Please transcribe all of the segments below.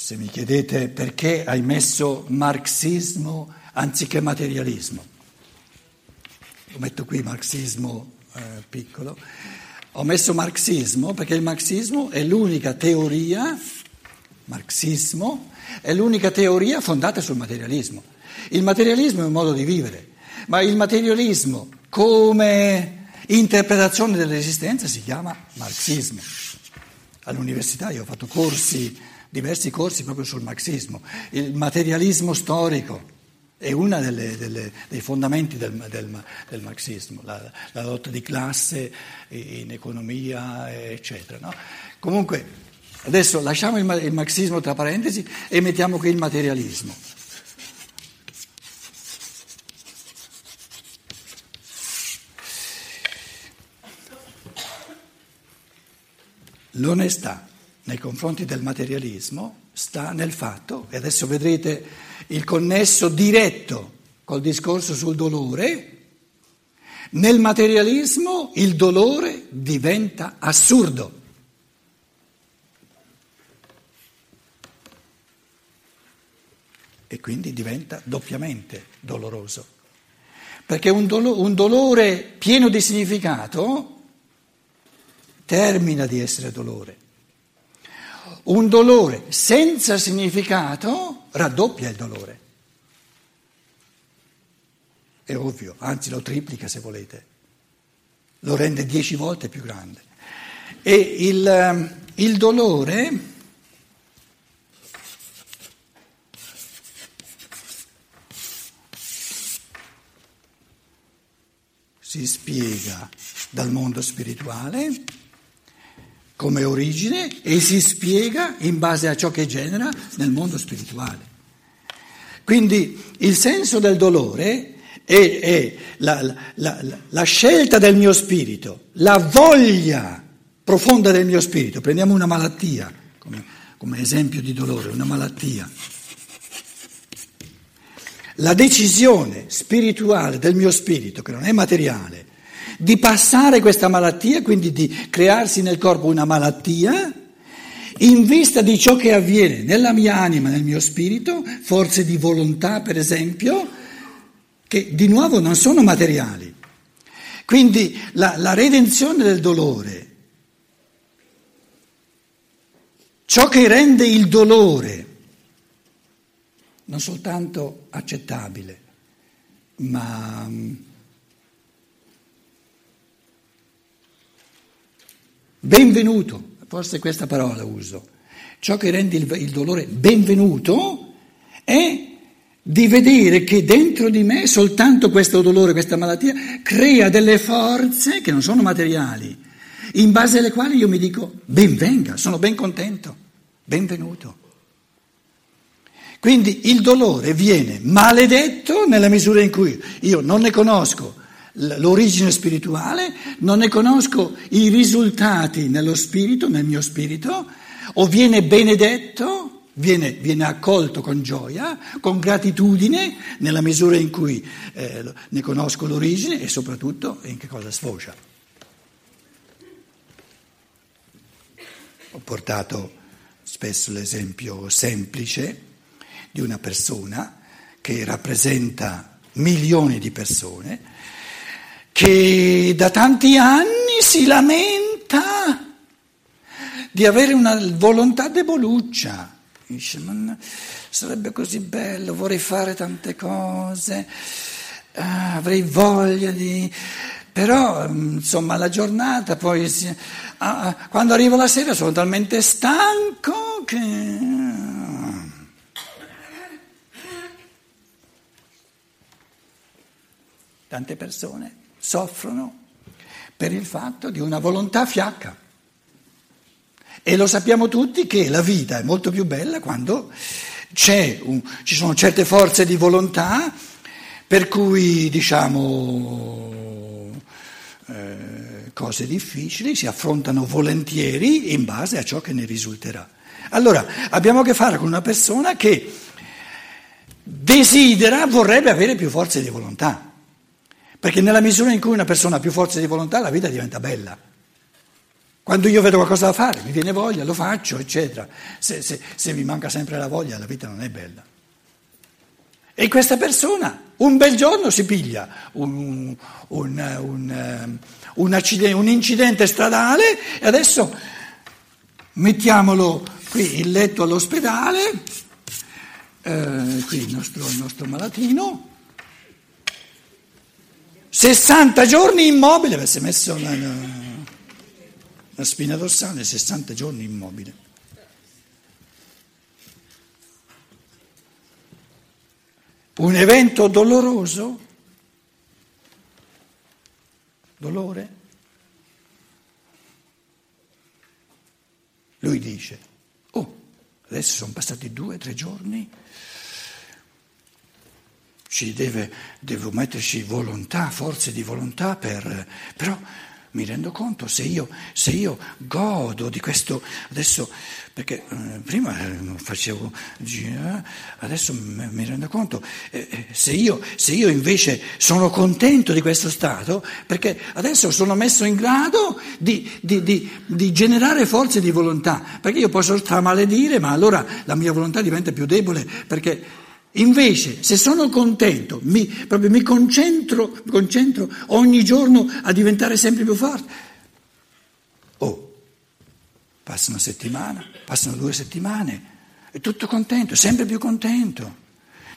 se mi chiedete perché hai messo marxismo anziché materialismo, lo metto qui marxismo eh, piccolo, ho messo marxismo perché il marxismo è l'unica teoria, marxismo, è l'unica teoria fondata sul materialismo. Il materialismo è un modo di vivere, ma il materialismo come interpretazione dell'esistenza si chiama marxismo. All'università io ho fatto corsi, diversi corsi proprio sul marxismo, il materialismo storico è uno dei fondamenti del, del, del marxismo, la, la, lotta di classe in economia, eccetera. No? Comunque, adesso lasciamo il, il marxismo tra parentesi e mettiamo qui il materialismo. L'onestà nei confronti del materialismo sta nel fatto, e adesso vedrete il connesso diretto col discorso sul dolore, nel materialismo il dolore diventa assurdo. E quindi diventa doppiamente doloroso. Perché un, dolo- un dolore pieno di significato termina di essere dolore. Un dolore senza significato raddoppia il dolore. È ovvio, anzi lo triplica se volete, lo rende dieci volte più grande. E il, ehm, il dolore si spiega dal mondo spirituale come origine e si spiega in base a ciò che genera nel mondo spirituale. Quindi il senso del dolore è, è la, la, la, la, scelta del mio spirito, la voglia profonda del mio spirito. Prendiamo una malattia come, come esempio di dolore, una malattia. La decisione spirituale del mio spirito, che non è materiale, di passare questa malattia, quindi di crearsi nel corpo una malattia, in vista di ciò che avviene nella mia anima, nel mio spirito, forze di volontà per esempio, che di nuovo non sono materiali. Quindi la, la redenzione del dolore, ciò che rende il dolore non soltanto accettabile, ma benvenuto, forse questa parola uso, ciò che rende il, il dolore benvenuto è di vedere che dentro di me soltanto questo dolore, questa malattia, crea delle forze che non sono materiali, in base alle quali io mi dico benvenga, sono ben contento, benvenuto. Quindi il dolore viene maledetto nella misura in cui io non ne conosco l'origine spirituale, non ne conosco i risultati nello spirito, nel mio spirito, o viene benedetto, viene, viene accolto con gioia, con gratitudine, nella misura in cui eh, ne conosco l'origine e soprattutto in che cosa sfocia. Ho portato spesso l'esempio semplice di una persona che rappresenta milioni di persone che da tanti anni si lamenta di avere una volontà deboluccia. Dice, ma sarebbe così bello, vorrei fare tante cose, ah, avrei voglia di... Però, insomma, la giornata poi, si... ah, ah quando arrivo la sera sono talmente stanco che... Tante persone soffrono per il fatto di una volontà fiacca. E lo sappiamo tutti che la vita è molto più bella quando un, ci sono certe forze di volontà per cui diciamo eh, cose difficili si affrontano volentieri in base a ciò che ne risulterà. Allora abbiamo a che fare con una persona che desidera, vorrebbe avere più forze di volontà. Perché nella misura in cui una persona ha più forza di volontà la vita diventa bella. Quando io vedo qualcosa da fare, mi viene voglia, lo faccio, eccetera. Se, se, se mi manca sempre la voglia, la vita non è bella. E questa persona un bel giorno si piglia un, un, un, un incidente stradale e adesso mettiamolo qui il letto all'ospedale, eh, qui il nostro, il nostro malatino, 60 giorni immobile, avesse messo la, la, la spina dorsale, 60 giorni immobile. Un evento doloroso? Dolore? Lui dice, oh, adesso sono passati due, tre giorni, ci deve, devo metterci volontà, forze di volontà per... però mi rendo conto se io, se io godo di questo, adesso, perché eh, prima eh, facevo, eh, adesso mi rendo conto, eh, eh, se, io, se io invece sono contento di questo stato, perché adesso sono messo in grado di, di, di, di generare forze di volontà, perché io posso stramaledire, ma allora la mia volontà diventa più debole, perché Invece, se sono contento, mi, proprio mi concentro, concentro ogni giorno a diventare sempre più forte. Oh, passa una settimana, passano due settimane, è tutto contento, sempre più contento.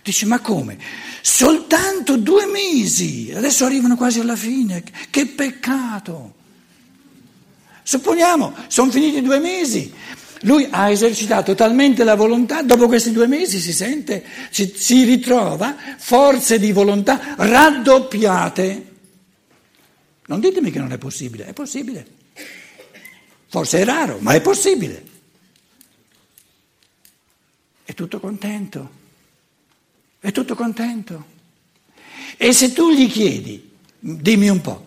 Dice, ma come? Soltanto due mesi, adesso arrivano quasi alla fine, che peccato. Supponiamo, sono finiti due mesi, lui ha esercitato talmente la volontà, dopo questi due mesi si sente, si, si ritrova forze di volontà raddoppiate. Non ditemi che non è possibile, è possibile. Forse è raro, ma è possibile. È tutto contento. È tutto contento. E se tu gli chiedi, dimmi un po',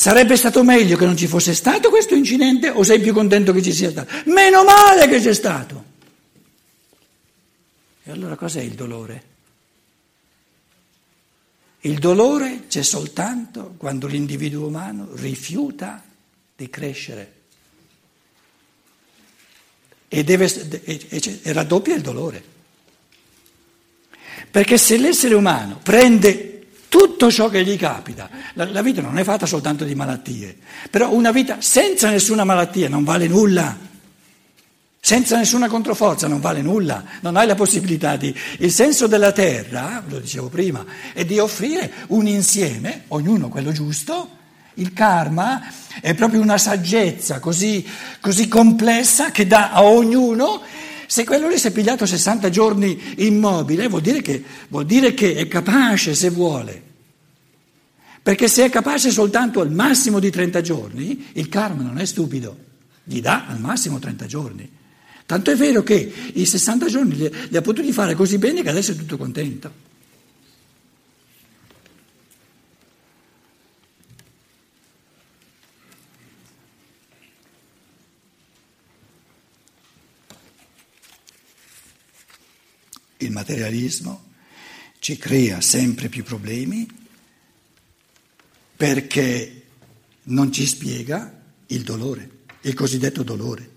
Sarebbe stato meglio che non ci fosse stato questo incidente o sei più contento che ci sia stato? Meno male che c'è stato. E allora cos'è il dolore? Il dolore c'è soltanto quando l'individuo umano rifiuta di crescere. E, deve, e, e raddoppia il dolore. Perché se l'essere umano prende tutto ciò che gli capita. La, la, vita non è fatta soltanto di malattie, però una vita senza nessuna malattia non vale nulla, senza nessuna controforza non vale nulla, non hai la possibilità di... Il senso della terra, lo dicevo prima, è di offrire un insieme, ognuno quello giusto, il karma è proprio una saggezza così, così complessa che dà a ognuno se quello lì si è pigliato 60 giorni immobile, vuol dire, che, vuol dire che è capace se vuole. Perché se è capace soltanto al massimo di 30 giorni, il karma non è stupido, gli dà al massimo 30 giorni. Tanto è vero che i 60 giorni li, li ha potuti fare così bene che adesso è tutto contento. Materialismo ci crea sempre più problemi perché non ci spiega il dolore, il cosiddetto dolore.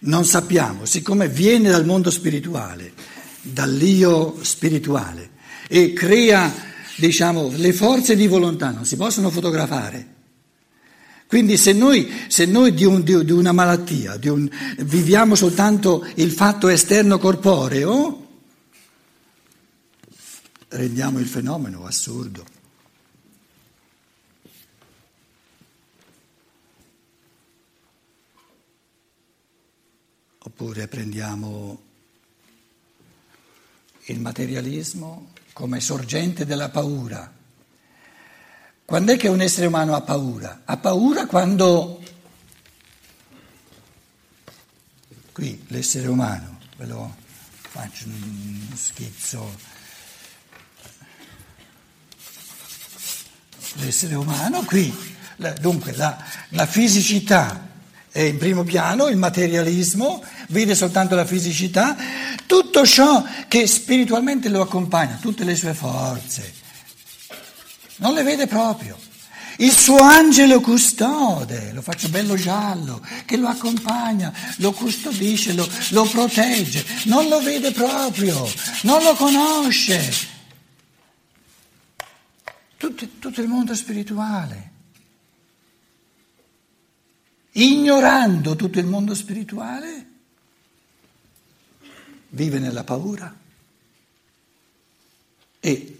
Non sappiamo, siccome viene dal mondo spirituale, dall'io spirituale e crea, diciamo, le forze di volontà non si possono fotografare. Quindi se noi, se noi di, un, di, una malattia di un, viviamo soltanto il fatto esterno corporeo, rendiamo il fenomeno assurdo. Oppure prendiamo il materialismo come sorgente della paura. Quando è che un essere umano ha paura? Ha paura quando... Qui l'essere umano, ve lo faccio un schizzo l'essere umano qui. Dunque la, la fisicità è in primo piano, il materialismo vede soltanto la fisicità, tutto ciò che spiritualmente lo accompagna, tutte le sue forze, non le vede proprio. il suo angelo custode, lo faccio bello giallo, che lo accompagna, lo custodisce, lo, lo protegge, non lo vede proprio, non lo conosce. Tutto, il mondo spirituale. Ignorando tutto il mondo spirituale, vive nella paura e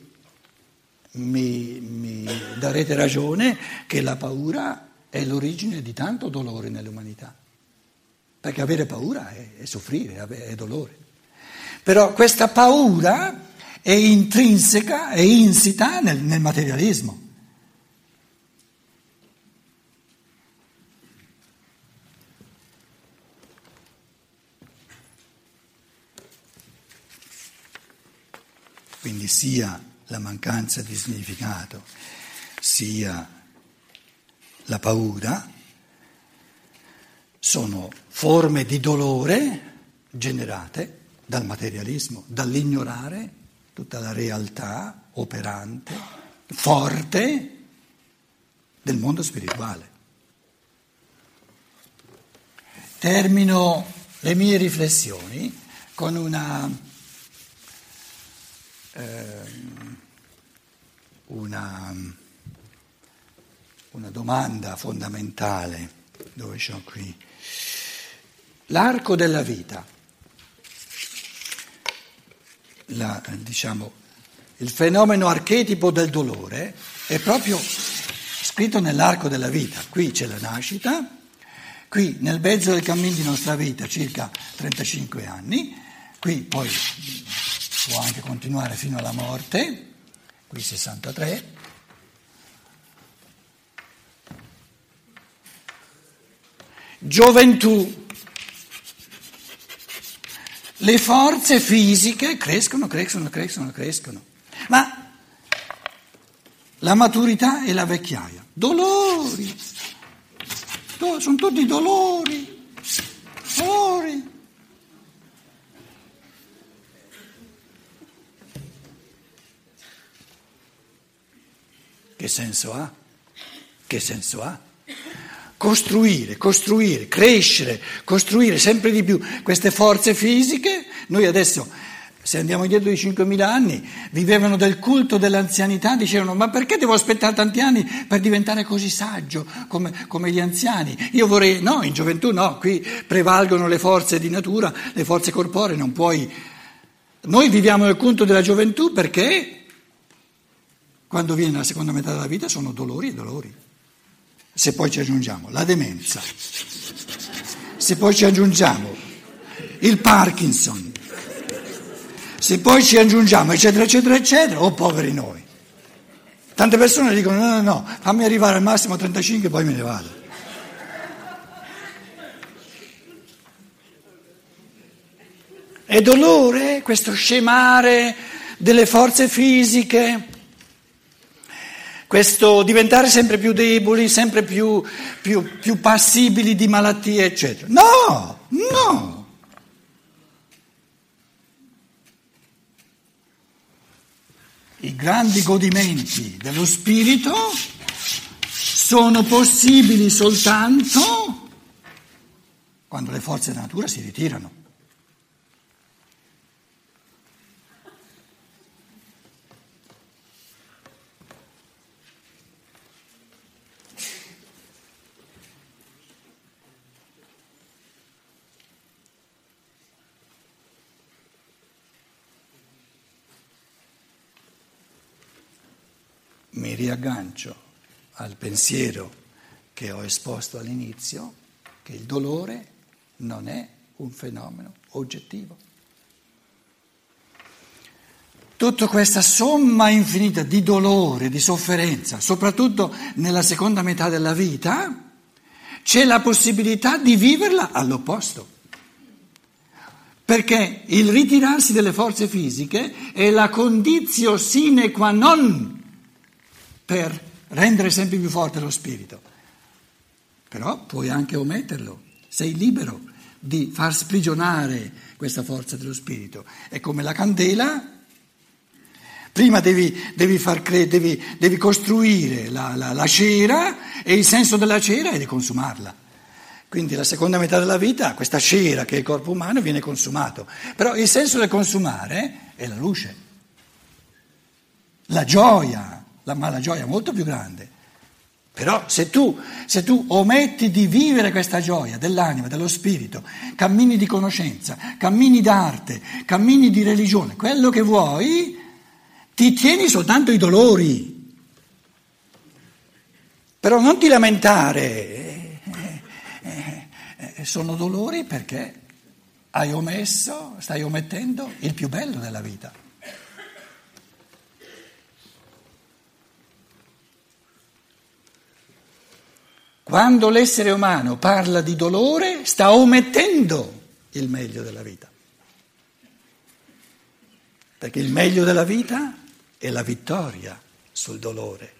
mi, mi darete ragione che la paura è l'origine di tanto dolore nell'umanità, perché avere paura è, è soffrire, è dolore. Però questa paura è intrinseca, è insita nel, nel materialismo. Quindi sia la mancanza di significato, sia la paura, sono forme di dolore generate dal materialismo, dall'ignorare tutta la realtà operante, forte del mondo spirituale. Termino le mie riflessioni con una Ehm, una, una domanda fondamentale, dove c'ho qui? L'arco della vita, la, diciamo, il fenomeno archetipo del dolore è proprio scritto nell'arco della vita. Qui c'è la nascita, qui nel mezzo del cammino di nostra vita circa 35 anni, qui poi può anche continuare fino alla morte, qui 63. Gioventù. Le forze fisiche crescono, crescono, crescono, crescono. Ma la maturità e la vecchiaia, dolori, sono tutti dolori, dolori. Che senso ha? Che senso ha? Costruire, costruire, crescere, costruire sempre di più queste forze fisiche. Noi adesso, se andiamo indietro di 5.000 anni, vivevano del culto dell'anzianità, dicevano ma perché devo aspettare tanti anni per diventare così saggio come, come gli anziani? Io vorrei, no, in gioventù no, qui prevalgono le forze di natura, le forze corporee, non puoi... Noi viviamo nel culto della gioventù perché quando viene la seconda metà della vita sono dolori e dolori. Se poi ci aggiungiamo la demenza, se poi ci aggiungiamo il Parkinson, se poi ci aggiungiamo eccetera eccetera eccetera, oh poveri noi. Tante persone dicono no no no, fammi arrivare al massimo a 35 e poi me ne vado. È dolore questo scemare delle forze fisiche questo diventare sempre più deboli, sempre più, più, più passibili di malattie, eccetera. No, no. I grandi godimenti dello spirito sono possibili soltanto quando le forze della natura si ritirano. Mi riaggancio al pensiero che ho esposto all'inizio, che il dolore non è un fenomeno oggettivo. Tutta questa somma infinita di dolore, di sofferenza, soprattutto nella seconda metà della vita, c'è la possibilità di viverla all'opposto. Perché il ritirarsi delle forze fisiche è la condizio sine qua non per rendere sempre più forte lo spirito. Però puoi anche ometterlo, sei libero di far sprigionare questa forza dello spirito. È come la candela, Prima devi, devi, cre- devi, devi costruire la, la, la cera e il senso della cera è di consumarla. Quindi la seconda metà della vita, questa cera che è il corpo umano, viene consumato. Però il senso del consumare è la luce, la gioia, la, ma la gioia molto più grande. Però se tu, se tu, ometti di vivere questa gioia dell'anima, dello spirito, cammini di conoscenza, cammini d'arte, cammini di religione, quello che vuoi, ti tieni soltanto i dolori. Però non ti lamentare, sono dolori perché hai omesso, stai omettendo il più bello della vita. Quando l'essere umano parla di dolore, sta omettendo il meglio della vita. Perché il meglio della vita è la vittoria sul dolore,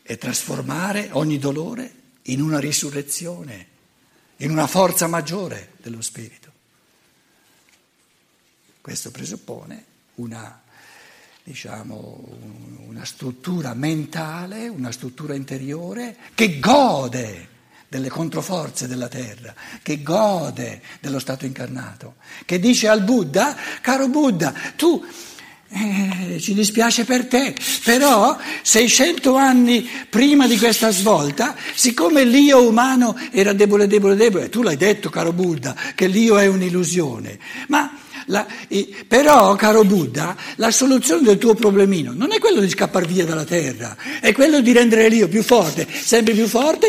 è trasformare ogni dolore in una risurrezione, in una forza maggiore dello spirito. Questo presuppone una diciamo, una struttura mentale, una struttura interiore che gode delle controforze della terra, che gode dello stato incarnato, che dice al Buddha, caro Buddha, tu eh, ci dispiace per te, però 600 anni prima di questa svolta, siccome l'io umano era debole, debole, debole, tu l'hai detto, caro Buddha, che l'io è un'illusione, ma la, però, caro Buddha, la soluzione del tuo problemino non è quello di scappare via dalla terra, è quello di rendere l'io più forte, sempre più forte.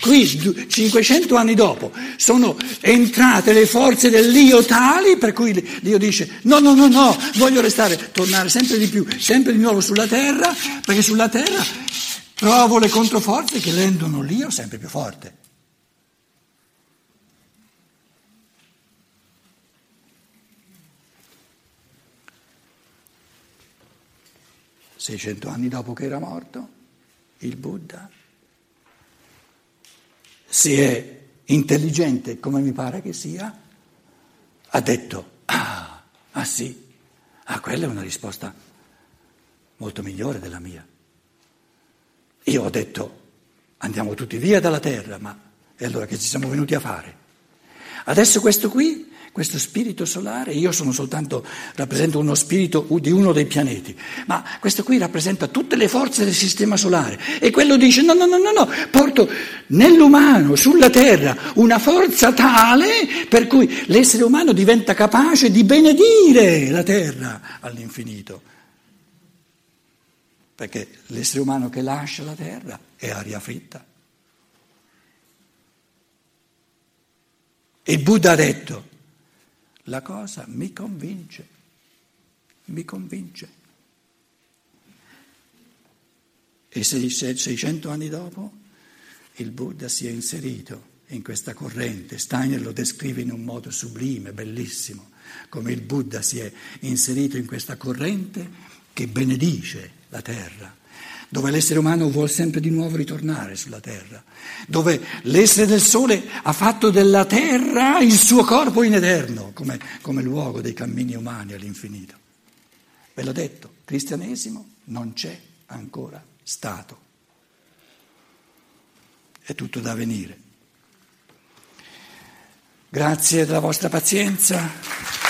Qui, 500 anni dopo, sono entrate le forze dell'io tali per cui l'io dice no, no, no, no, voglio restare, tornare sempre di più, sempre di nuovo sulla terra, perché sulla terra trovo le controforze che rendono l'io sempre più forte. 600 anni dopo che era morto, il Buddha, se è intelligente come mi pare che sia, ha detto, ah, ah sì, ah quella è una risposta molto migliore della mia. Io ho detto, andiamo tutti via dalla terra, ma e allora che ci siamo venuti a fare? Adesso questo qui questo spirito solare, io sono soltanto, rappresento uno spirito di uno dei pianeti, ma questo qui rappresenta tutte le forze del sistema solare e quello dice no, no, no, no, no, porto nell'umano, sulla Terra, una forza tale per cui l'essere umano diventa capace di benedire la Terra all'infinito. Perché l'essere umano che lascia la Terra è aria fritta. E Buddha ha detto, la cosa mi convince, mi convince. E 600 anni dopo il Buddha si è inserito in questa corrente. Steiner lo descrive in un modo sublime, bellissimo, come il Buddha si è inserito in questa corrente che benedice la terra dove l'essere umano vuole sempre di nuovo ritornare sulla terra, dove l'essere del sole ha fatto della terra il suo corpo in eterno, come, come luogo dei cammini umani all'infinito. Ve l'ho detto, cristianesimo non c'è ancora stato. È tutto da venire. Grazie della vostra pazienza.